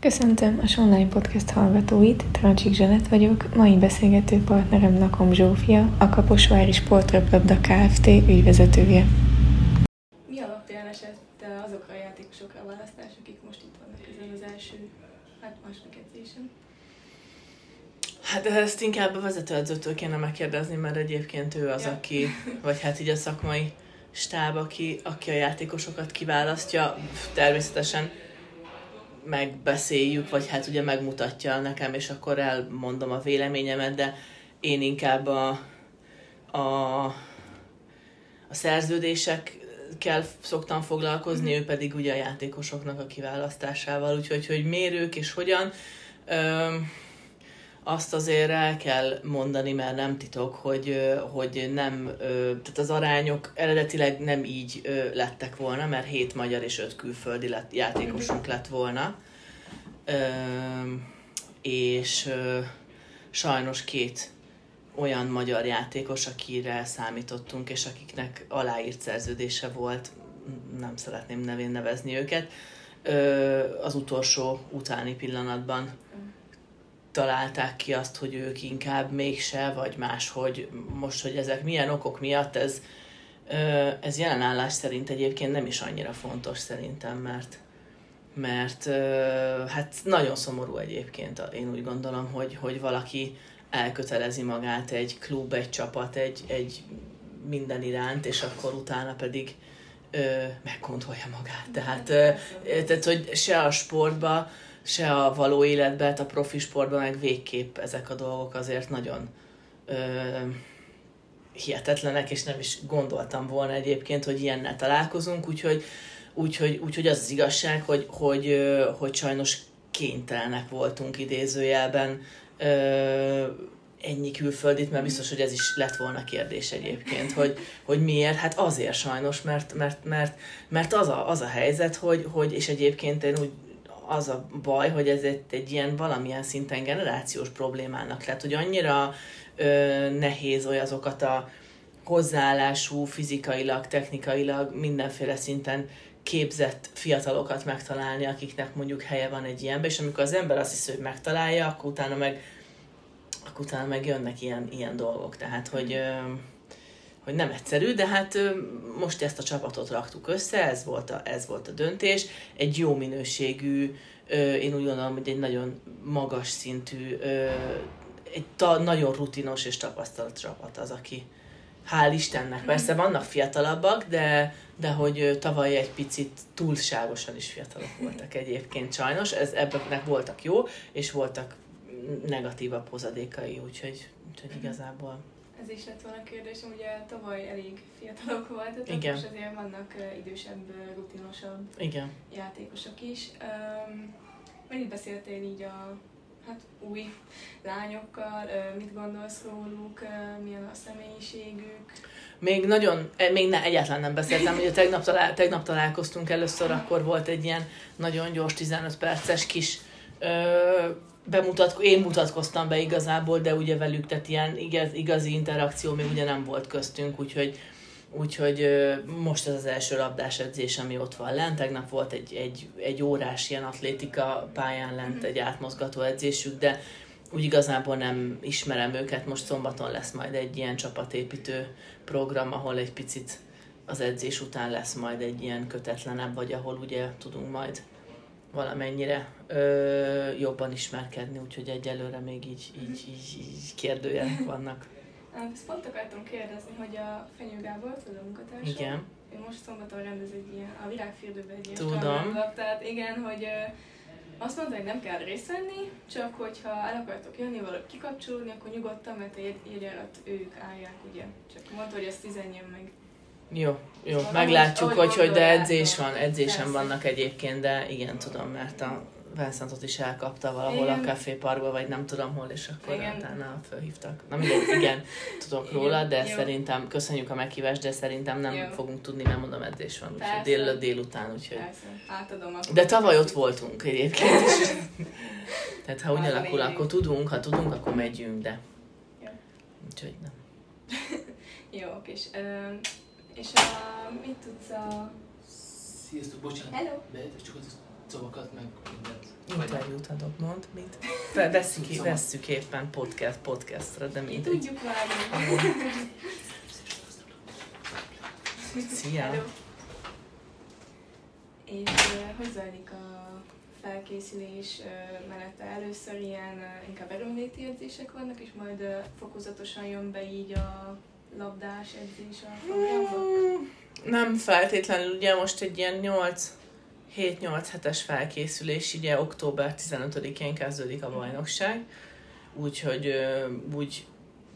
Köszöntöm a Sonline Podcast hallgatóit, Trancsik Zsanett vagyok, mai beszélgető partnerem Nakom Zsófia, a Kaposvári Sportröplabda Kft. ügyvezetője. Mi alapján esett azokra a játékosokra a választás, akik most itt vannak ezen az első, hát második edzésen? Hát de ezt inkább a vezetőedzőtől kéne megkérdezni, mert egyébként ő az, Ja. aki, vagy hát így a szakmai stáb, aki, aki a játékosokat kiválasztja. Természetesen megbeszéljük, vagy hát ugye megmutatja nekem, és akkor elmondom a véleményemet, de én inkább a, a, a szerződésekkel szoktam foglalkozni, ő pedig ugye a játékosoknak a kiválasztásával, úgyhogy hogy mérők és hogyan. Öm, azt azért el kell mondani, mert nem titok, hogy, hogy nem, tehát az arányok eredetileg nem így lettek volna, mert hét magyar és öt külföldi lett, játékosunk lett volna. És sajnos két olyan magyar játékos, akire számítottunk, és akiknek aláírt szerződése volt, nem szeretném nevén nevezni őket, az utolsó utáni pillanatban találták ki azt, hogy ők inkább mégse, vagy máshogy, most, hogy ezek milyen okok miatt, ez, ez jelenállás szerint egyébként nem is annyira fontos szerintem, mert mert hát nagyon szomorú egyébként, én úgy gondolom, hogy, hogy valaki elkötelezi magát egy klub, egy csapat, egy, egy minden iránt, és akkor utána pedig ö, meggondolja magát. Tehát, ö, tehát, hogy se a sportba, se a való életben, hát a profi sportban, meg végképp ezek a dolgok azért nagyon ö, hihetetlenek, és nem is gondoltam volna egyébként, hogy ilyennel találkozunk, úgyhogy, úgyhogy, úgyhogy az az igazság, hogy, hogy, ö, hogy sajnos kénytelenek voltunk idézőjelben ö, ennyi külföldit, mert biztos, hogy ez is lett volna kérdés egyébként, hogy, hogy miért? Hát azért sajnos, mert, mert, mert, mert az, a, az a helyzet, hogy, hogy, és egyébként én úgy az a baj, hogy ez egy, egy ilyen valamilyen szinten generációs problémának lett, hogy annyira ö, nehéz olyazokat a hozzáállású, fizikailag, technikailag, mindenféle szinten képzett fiatalokat megtalálni, akiknek mondjuk helye van egy ilyenben, és amikor az ember azt hiszi, hogy megtalálja, akkor utána meg, akkor utána meg jönnek ilyen, ilyen dolgok. Tehát, hogy, ö, hogy nem egyszerű, de hát most ezt a csapatot raktuk össze, ez volt a, ez volt a döntés. Egy jó minőségű, én úgy gondolom, hogy egy nagyon magas szintű, egy ta, nagyon rutinos és tapasztalt csapat az, aki hál' Istennek. Persze vannak fiatalabbak, de, de hogy tavaly egy picit túlságosan is fiatalok voltak egyébként sajnos. Ez, ebben voltak jó, és voltak negatívabb hozadékai, úgyhogy, úgyhogy igazából Ez is lett volna a kérdésem, ugye tavaly elég fiatalok voltatok, Igen. most azért vannak idősebb, rutinosabb igen. játékosok is. Um, mennyit beszéltél így a hát, új lányokkal, mit gondolsz róluk, milyen a személyiségük? Még nagyon, eh, még ne, egyáltalán nem beszéltem, ugye tegnap, talál, tegnap találkoztunk először, akkor volt egy ilyen nagyon gyors 15 perces kis ö, bemutatko, én mutatkoztam be igazából, de ugye velük, tehát ilyen igaz, igazi interakció még ugye nem volt köztünk, úgyhogy Úgyhogy most ez az első labdás edzés, ami ott van lent. Tegnap volt egy, egy, egy órás ilyen atlétika pályán lent, egy átmozgató edzésük, de úgy igazából nem ismerem őket. Most szombaton lesz majd egy ilyen csapatépítő program, ahol egy picit az edzés után lesz majd egy ilyen kötetlenebb, vagy ahol ugye tudunk majd valamennyire ö, jobban ismerkedni, úgyhogy egyelőre még így, így, így, így kérdőjelek vannak. Um, ezt pont akartam kérdezni, hogy a Fenyő Gábor, tudod, a munkatársam, Igen. ő most szombaton rendez egy ilyen, a virágfürdőben egy ilyen Tudom. strandlap, tehát igen, hogy ö, azt mondta, hogy nem kell részt venni, csak hogyha el akartok jönni, valahogy kikapcsolódni, akkor nyugodtan, mert a jegy- alatt ők állják, ugye. Csak mondta, hogy ezt üzenjem meg. Jó, jó, Ahogy- meglátjuk, hogy, hogy de edzés van, edzésen Persze. vannak egyébként, de igen, tudom, mert a Vincentot is elkapta valahol Igen. a Café Parkba, vagy nem tudom hol, és akkor Igen. utána felhívtak. Na mindegy, igen, tudok róla, de Jó. szerintem, köszönjük a meghívást, de szerintem nem Jó. fogunk tudni, mert mondom, edzés van, úgyhogy dél, délután, úgyhogy... Persze, átadom akkor. De tavaly ott voltunk egyébként is. Tehát ha úgy a alakul, akkor tudunk, ha tudunk, akkor megyünk, de... Jó. Úgyhogy nem. Jó, és, és a, mit tudsz a... Sziasztok, bocsánat. Hello. Behetek csak az szavakat, meg mindent. Interjút adok, mond, mint? Vesszük, vesszük éppen podcast, podcastra, de mindegy. tudjuk várni. Szia! Hello. És ö, hogy zajlik a felkészülés ö, menete? Először ilyen inkább erőnléti edzések vannak, és majd fokozatosan jön be így a labdás edzés a programba? Nem feltétlenül, ugye most egy ilyen 8 7-8 hetes felkészülés, ugye október 15-én kezdődik a bajnokság, úgyhogy úgy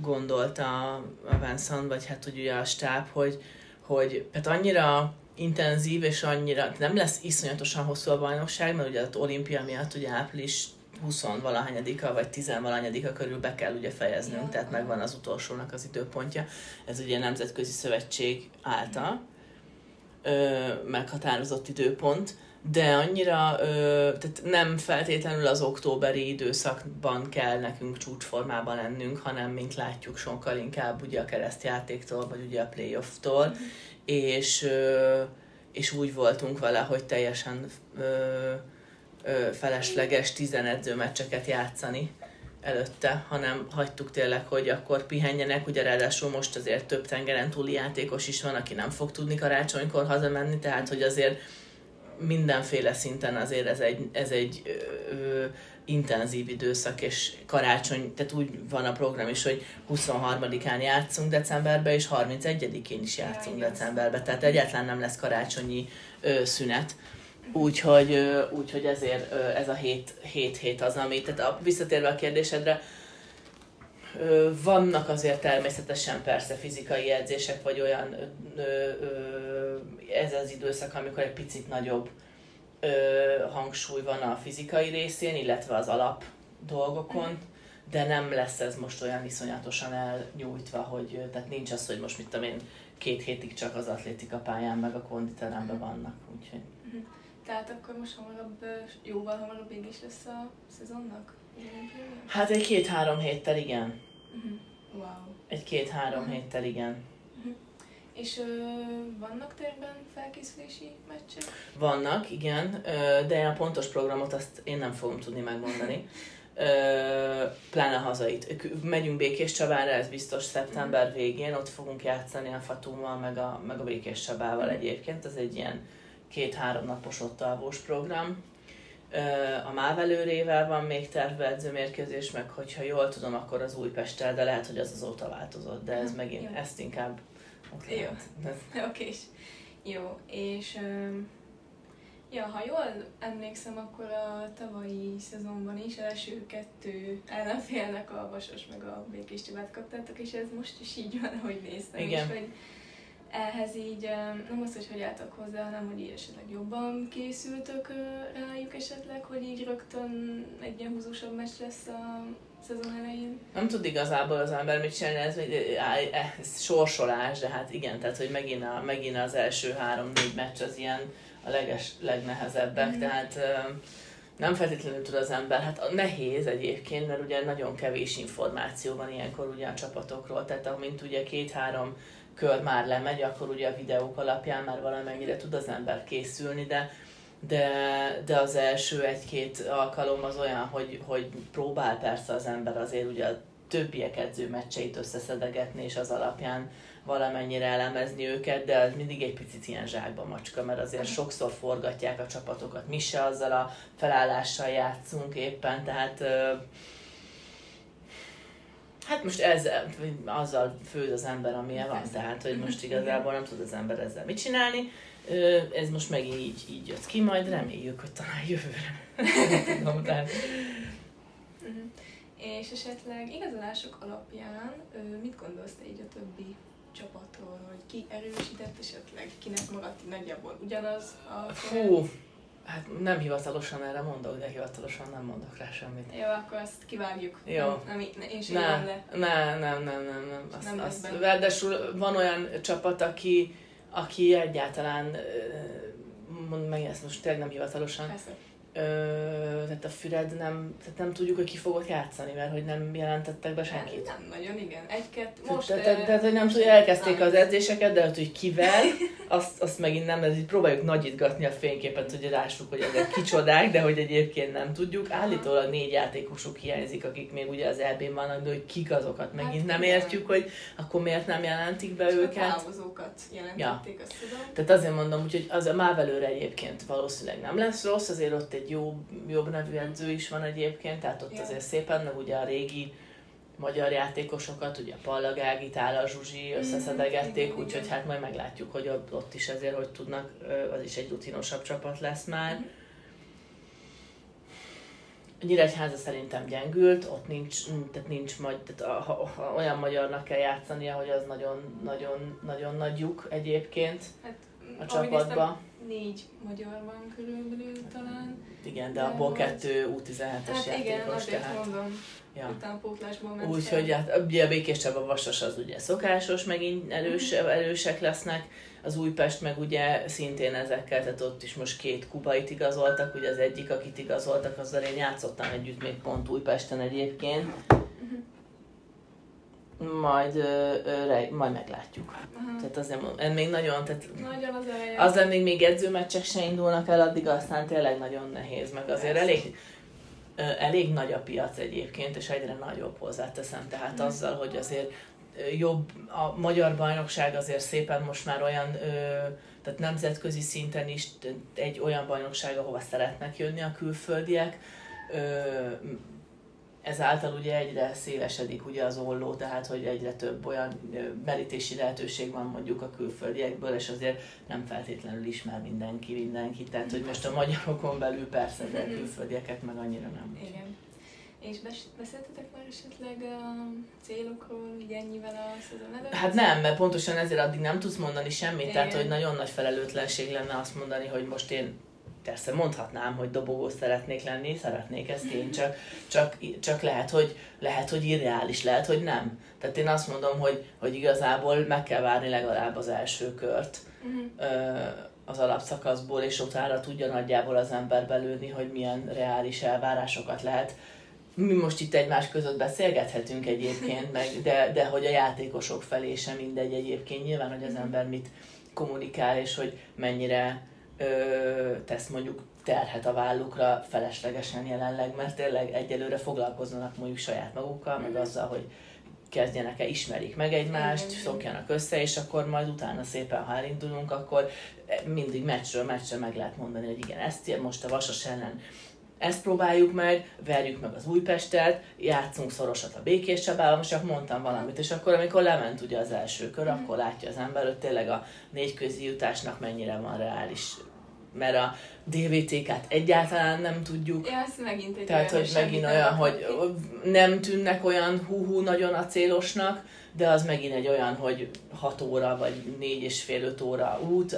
gondolta a Vincent, vagy hát ugye a stáb, hogy, hogy hát annyira intenzív, és annyira, nem lesz iszonyatosan hosszú a bajnokság, mert ugye az olimpia miatt ugye április 20 valahányadika, vagy 10 valahányadika körül be kell ugye fejeznünk, Ja. tehát megvan az utolsónak az időpontja. Ez ugye a Nemzetközi Szövetség által ö, meghatározott időpont, de annyira, ö, tehát nem feltétlenül az októberi időszakban kell nekünk csúcsformában lennünk, hanem mint látjuk sokkal inkább ugye a keresztjátéktól, vagy ugye a playoff-tól, és, ö, és úgy voltunk vele, hogy teljesen ö, ö, felesleges 10 edzőmeccseket játszani előtte, hanem hagytuk tényleg, hogy akkor pihenjenek, ugye ráadásul most azért több tengeren túli játékos is van, aki nem fog tudni karácsonykor hazamenni, tehát hogy azért mindenféle szinten azért ez egy, ez egy ö, ö, intenzív időszak, és karácsony, tehát úgy van a program is, hogy 23-án játszunk decemberben, és 31-én is játszunk igen. decemberben, tehát egyáltalán nem lesz karácsonyi ö, szünet. Úgyhogy, úgyhogy ezért ez a hét, hét hét az, ami, tehát a, visszatérve a kérdésedre, Vannak azért természetesen persze fizikai edzések, vagy olyan, ez az időszak, amikor egy picit nagyobb hangsúly van a fizikai részén, illetve az alap dolgokon, de nem lesz ez most olyan iszonyatosan elnyújtva, hogy tehát nincs az, hogy most mit tudom én, két hétig csak az atlétika pályán, meg a konditeremben vannak, úgyhogy Tehát akkor most hamarabb, jóval hamarabb végig is lesz a szezonnak? hát egy két-három héttel igen. Mhm. Wow. Egy két-három héttel igen. És ö, vannak térben felkészülési meccsek? Vannak, igen, ö, de a pontos programot azt én nem fogom tudni megmondani. Ö, Pláne hazait. Megyünk Békés Csabára, ez biztos szeptember végén, ott fogunk játszani a Fatummal, meg a, meg a Békés Csabával egyébként. Ez egy ilyen két-három napos ott alvós program. A Mávelőrével van még terve edzőmérkőzés, meg hogyha jól tudom, akkor az Újpesttel, de lehet, hogy az azóta változott, de ez megint, jó. ezt inkább ott Jó. Oké, és jó, és ja, ha jól emlékszem, akkor a tavalyi szezonban is első kettő ellenfélnek a Vasos meg a Békés Csabát kaptátok, és ez most is így van, ahogy néztem. Igen. És hogy ehhez így nem az, hogy hogy álltak hozzá, hanem hogy így esetleg jobban készültök rájuk esetleg, hogy így rögtön egy ilyen húzósabb meccs lesz a szezon elején. Nem tud igazából az ember mit csinálni, ez, á- ez sorsolás, de hát igen, tehát hogy megint, a, megint az első három-négy meccs az ilyen a leges, legnehezebbek, Mhm. tehát nem feltétlenül tud az ember, hát nehéz egyébként, mert ugye nagyon kevés információ van ilyenkor ugye a csapatokról, tehát amint ugye két-három kör már lemegy, akkor ugye a videók alapján már valamennyire tud az ember készülni, de de, de az első egy-két alkalom az olyan, hogy, hogy próbál persze az ember azért ugye a többiek edzőmeccseit összeszedegetni, és az alapján valamennyire elemezni őket, de az mindig egy picit ilyen zsákba macska, mert azért sokszor forgatják a csapatokat. Mi se azzal a felállással játszunk éppen, tehát hát most ezzel, azzal főz az ember, amilyen van, tehát hogy most igazából nem tud az ember ezzel mit csinálni. Ez most megint így, így jött ki, majd reméljük, hogy talán jövőre. Tudom, tehát Mhm. És esetleg igazolások alapján mit gondolsz te így a többi csapatról, hogy ki erősített esetleg, kinek maradt nagyjából ugyanaz a Fú, Hát nem hivatalosan erre mondok, de hivatalosan nem mondok rá semmit. Jó, akkor azt kivágjuk. Jó. Nem, nem, ne- én sem írom le. nem, nem, nem, nem, nem. Azt, Nem azt, ráadásul van olyan csapat, aki, aki egyáltalán, mondd meg ezt most tényleg nem hivatalosan, Persze. Ö, tehát a Füred nem, tehát nem tudjuk, hogy ki fogott játszani, mert hogy nem jelentettek be senkit. Nem nagyon, igen. Egy-kettő. Most, tehát, tehát, tehát, hogy nem tudja, elkezdték nem. az edzéseket, de hogy kivel, azt, azt megint nem, ez így próbáljuk nagyítgatni a fényképet, hogy lássuk, hogy ezek kicsodák, de hogy egyébként nem tudjuk. Állítólag négy játékosuk hiányzik, akik még ugye az EB-n vannak, de hogy kik azokat megint Hát nem igen. értjük, hogy akkor miért nem jelentik be Csak a őket. távozókat jelentették, azt tudom. Tehát azért mondom, úgyhogy az a Mávelőre egyébként valószínűleg nem lesz rossz, azért ott egy jó, jobb nevű edző is van egyébként, tehát ott Ja. azért szépen, meg ugye a régi magyar játékosokat, ugye Palla Gági, Tála Zsuzsi összeszedegették, igen, úgyhogy hát majd meglátjuk, hogy ott, ott is azért, hogy tudnak, az is egy rutinosabb csapat lesz már. Mhm. A Nyíregyháza szerintem gyengült, ott nincs, tehát nincs majd, tehát ha, ha olyan magyarnak kell játszania, hogy az nagyon, nagyon, nagyon nagy lyuk egyébként Hát, a csapatba. néztem, négy magyar van körülbelül talán. Igen, de De abból hogy- kettő U17-es Hát igen, játékos, azért tehát... mondom, Ja. utána pótlásból ment Úgyhogy hát, ugye a Békés Csaba Vasas az ugye szokásos, megint erős, erősek lesznek, az Újpest meg ugye szintén ezekkel, tehát ott is most két kubait igazoltak, ugye az egyik, akit igazoltak, azzal én játszottam együtt még pont Újpesten egyébként. Majd, ö, majd meglátjuk. Aha. Tehát azért ez még nagyon, tehát Nagyon az eleje. az amíg még edzőmeccsek se indulnak el, addig aztán tényleg nagyon nehéz, meg azért elég, ö, elég nagy a piac egyébként, és egyre nagyobb hozzáteszem, tehát azzal, hogy azért jobb, a magyar bajnokság azért szépen most már olyan, ö, tehát nemzetközi szinten is egy olyan bajnokság, ahova szeretnek jönni a külföldiek, ö, ezáltal ugye egyre szélesedik ugye az olló, tehát hogy egyre több olyan merítési lehetőség van mondjuk a külföldiekből, és azért nem feltétlenül ismer mindenki mindenkit, tehát hogy most a magyarokon belül persze, de a külföldieket meg annyira nem. Igen. És bes- beszéltetek már esetleg a célokról, így ennyivel a szezon előtt? Hát nem, mert pontosan ezért addig nem tudsz mondani semmit, Igen. tehát hogy nagyon nagy felelőtlenség lenne azt mondani, hogy most én persze mondhatnám, hogy dobogó szeretnék lenni, szeretnék ezt én, csak, csak, csak lehet, hogy, lehet, hogy irreális, lehet, hogy nem. Tehát én azt mondom, hogy, hogy igazából meg kell várni legalább az első kört Mhm. ö, az alapszakaszból, és utána tudja nagyjából az ember belőni, hogy milyen reális elvárásokat lehet. Mi most itt egymás között beszélgethetünk egyébként, meg, de, de hogy a játékosok felé sem mindegy egyébként. Nyilván, hogy az ember mit kommunikál, és hogy mennyire ö, tesz mondjuk terhet a vállukra feleslegesen jelenleg, mert tényleg egyelőre foglalkozzanak mondjuk saját magukkal, meg azzal, hogy kezdjenek el, ismerik meg egymást, szokjanak össze, és akkor majd utána szépen, ha elindulunk, akkor mindig meccsről meccsre meg lehet mondani, hogy igen, ezt most a Vasas ellen ezt próbáljuk meg, verjük meg az Újpestet, játszunk szorosat a Békés Csabával, most csak mondtam valamit, és akkor amikor lement ugye az első kör, akkor látja az ember, hogy tényleg a négy közi jutásnak mennyire van reális mert a DVT-kat egyáltalán nem tudjuk, Ja, ez megint egy tehát, hogy megint olyan, hogy nem tűnnek olyan hú-hú nagyon a célosnak, de az megint egy olyan, hogy 6 óra vagy 4 és fél 5 óra út,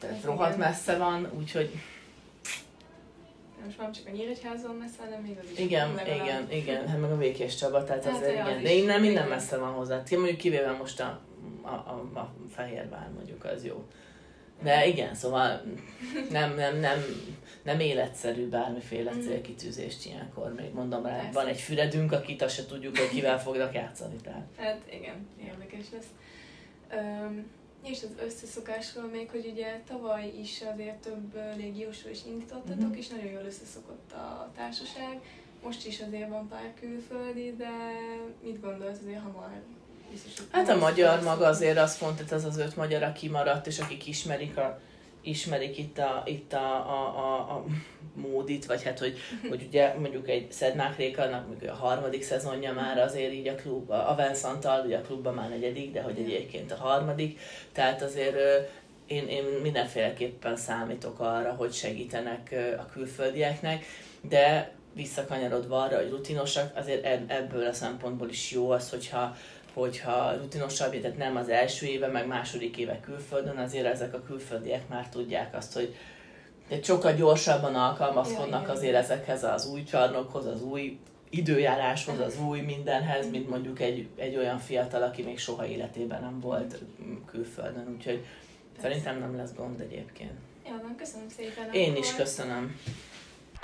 tehát rohadt messze van, úgyhogy Most már nem csak a Nyíregyházon messze, hanem még az is. igen, legalább. igen, igen, hát meg a Békés Csaba, tehát Hát, az, ja, az igen, is. de innen minden messze van hozzá. Ki mondjuk kivéve most a, a, a, a Fehérvár mondjuk, az jó. De igen, szóval nem, nem, nem, nem életszerű bármiféle Mhm. célkitűzést ilyenkor. Még mondom rá, van egy füredünk, akit azt se tudjuk, hogy kivel fognak játszani. Tehát. Hát igen, érdekes lesz. Öm, és az összeszokásról még, hogy ugye tavaly is azért több légiósról is indítottatok, Mhm. és nagyon jól összeszokott a társaság. Most is azért van pár külföldi, de mit gondolt azért hamar? Biztos, Hát a magyar maga azért azt mondta, hogy az az öt magyar, aki maradt, és akik ismerik a ismerik itt a, itt a, a, a, a módit, vagy hát, hogy, hogy ugye mondjuk egy Szedmák Rékalnak mondjuk a harmadik szezonja már azért így a klub, a Venszantal, ugye a klubban már negyedik, de hogy egyébként a harmadik, tehát azért én, én mindenféleképpen számítok arra, hogy segítenek a külföldieknek, de visszakanyarodva arra, hogy rutinosak, azért eb- ebből a szempontból is jó az, hogyha hogyha rutinosabb, tehát nem az első éve, meg második éve külföldön, azért ezek a külföldiek már tudják azt, hogy sokkal gyorsabban alkalmazkodnak azért ezekhez az új csarnokhoz, az új időjáráshoz, az új mindenhez, mint mondjuk egy, egy olyan fiatal, aki még soha életében nem volt külföldön, úgyhogy szerintem nem lesz gond egyébként. Jó, van, köszönöm szépen. Én akkor. is köszönöm.